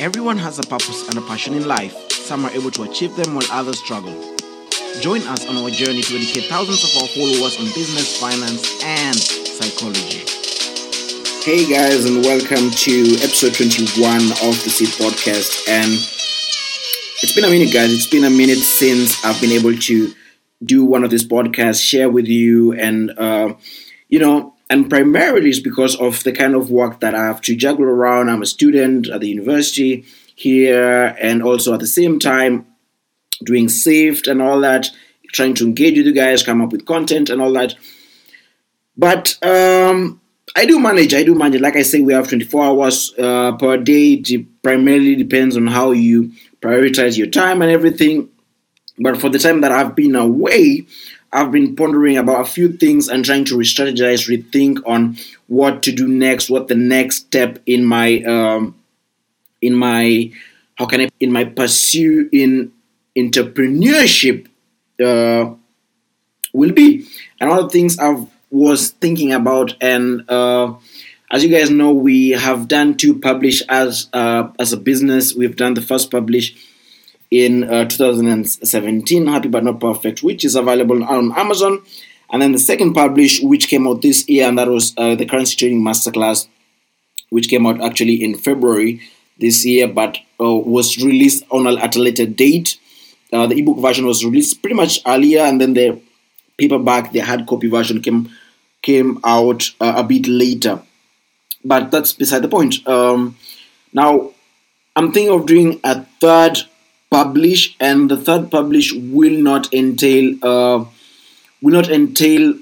Everyone has a purpose and a passion in life. Some are able to achieve them while others struggle. Join us on our journey to educate thousands of our followers on business, finance, and psychology. Hey guys, and welcome to episode 21 of the Seed Podcast. And it's been a minute, guys. It's been a minute since I've been able to do one of these podcasts, share with you, and uh, you know, and primarily it's because of the kind of work that I have to juggle around. I'm a student at the university here, and also at the same time doing SIFT and all that, trying to engage with you guys, come up with content and all that. But um, I do manage. I do manage. Like I say, we have 24 hours uh, per day. It primarily depends on how you prioritize your time and everything. But for the time that I've been away, I've been pondering about a few things and trying to re-strategize, rethink on what to do next, what the next step in my um, in my how can I in my pursue in entrepreneurship uh, will be, and the things I was thinking about. And uh, as you guys know, we have done two publish as uh, as a business. We've done the first publish in uh, 2017, Happy But Not Perfect, which is available on Amazon. And then the second publish, which came out this year, and that was uh, the Currency Trading Masterclass, which came out actually in February this year, but uh, was released on a, at a later date. Uh, the ebook version was released pretty much earlier, and then the paperback, the hard copy version, came came out uh, a bit later. But that's beside the point. Um, now, I'm thinking of doing a third publish, and the third publish will not entail uh, will not entail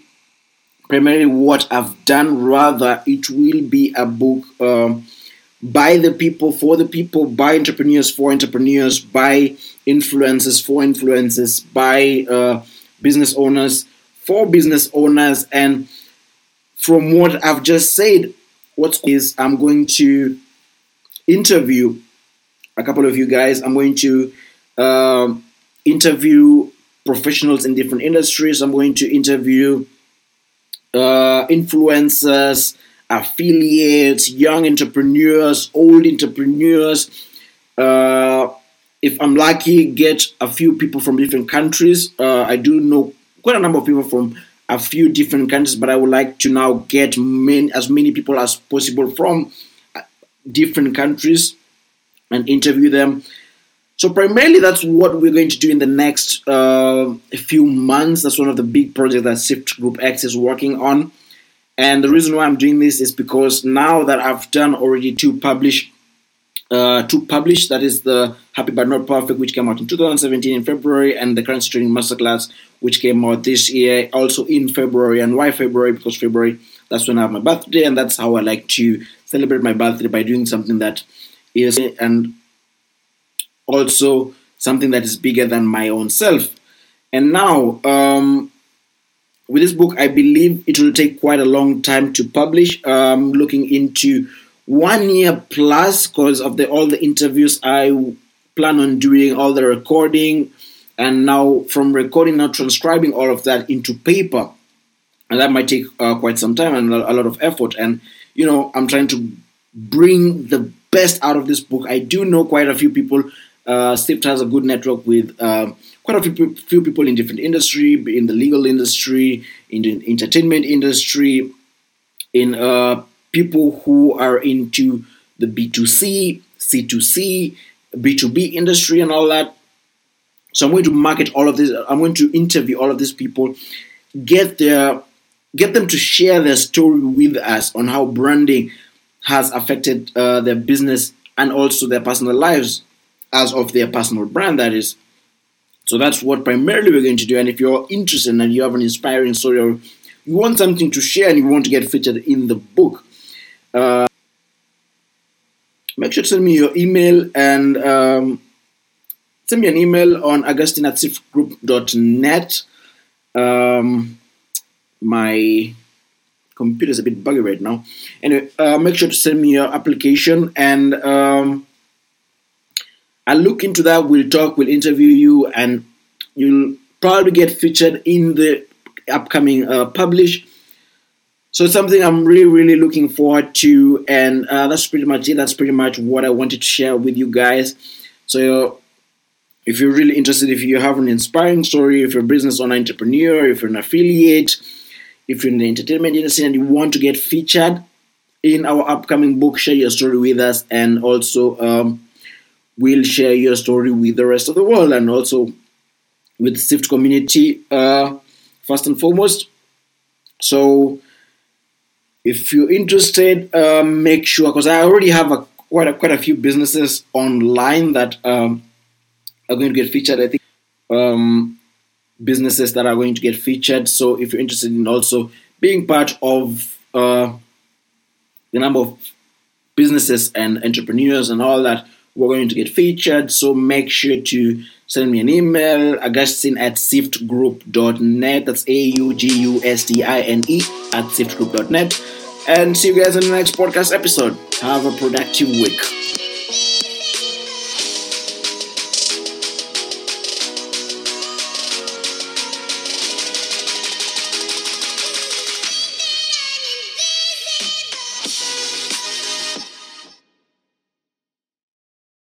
primarily what I've done. Rather, it will be a book um, by the people, for the people, by entrepreneurs, for entrepreneurs, by influencers, for influencers, by uh, business owners, for business owners, and from what I've just said, what is I'm going to interview a couple of you guys. I'm going to uh, interview professionals in different industries. I'm going to interview uh, influencers, affiliates, young entrepreneurs, old entrepreneurs. Uh, if I'm lucky, get a few people from different countries. Uh, I do know quite a number of people from a few different countries, but I would like to now get many, as many people as possible from uh, different countries and interview them. So primarily, that's what we're going to do in the next uh, few months. That's one of the big projects that SIFT Group X is working on. And the reason why I'm doing this is because now that I've done already two publish, uh, two publish, that is the Happy But Not Perfect, which came out in 2017 in February, and the Currency Trading Masterclass, which came out this year also in February. And why February? Because February, that's when I have my birthday, and that's how I like to celebrate my birthday by doing something that is and also something that is bigger than my own self. And now, um, with this book, I believe it will take quite a long time to publish. Um, looking into one year plus because of the all the interviews I plan on doing, all the recording, and now from recording now transcribing all of that into paper, and that might take uh, quite some time and a lot of effort. And you know, I'm trying to bring the best out of this book. I do know quite a few people. Uh, SIFT has a good network with uh, quite a few, few people in different industry, in the legal industry, in the entertainment industry, in uh, people who are into the B2C, C2C, B2B industry, and all that. So I'm going to market all of this. I'm going to interview all of these people, get their, get them to share their story with us on how branding has affected uh, their business and also their personal lives as of their personal brand. That is. So that's what primarily we're going to do. And if you're interested and you have an inspiring story or you want something to share and you want to get featured in the book, uh, make sure to send me your email and um, send me an email on augustine at. Um, my computer is a bit buggy right now. Anyway, uh, make sure to send me your application and um, I'll look into that. We'll talk, we'll interview you, and you'll probably get featured in the upcoming uh, publish. So something I'm really, really looking forward to, and uh, that's pretty much it. That's pretty much what I wanted to share with you guys. So if you're really interested, if you have an inspiring story, if you're a business owner, entrepreneur, if you're an affiliate, if you're in the entertainment industry and you want to get featured in our upcoming book, share your story with us, and also um, we'll share your story with the rest of the world and also with the SIFT community uh, first and foremost. So if you're interested, um, make sure because I already have a, quite a, quite a few businesses online that um, are going to get featured. I think um, businesses that are going to get featured. So if you're interested in also being part of uh, the number of businesses and entrepreneurs and all that, we're going to get featured. So make sure to send me an email, Augustine at siftgroup.net. That's A U G U S T I N E at siftgroup.net. And see you guys in the next podcast episode. Have a productive week.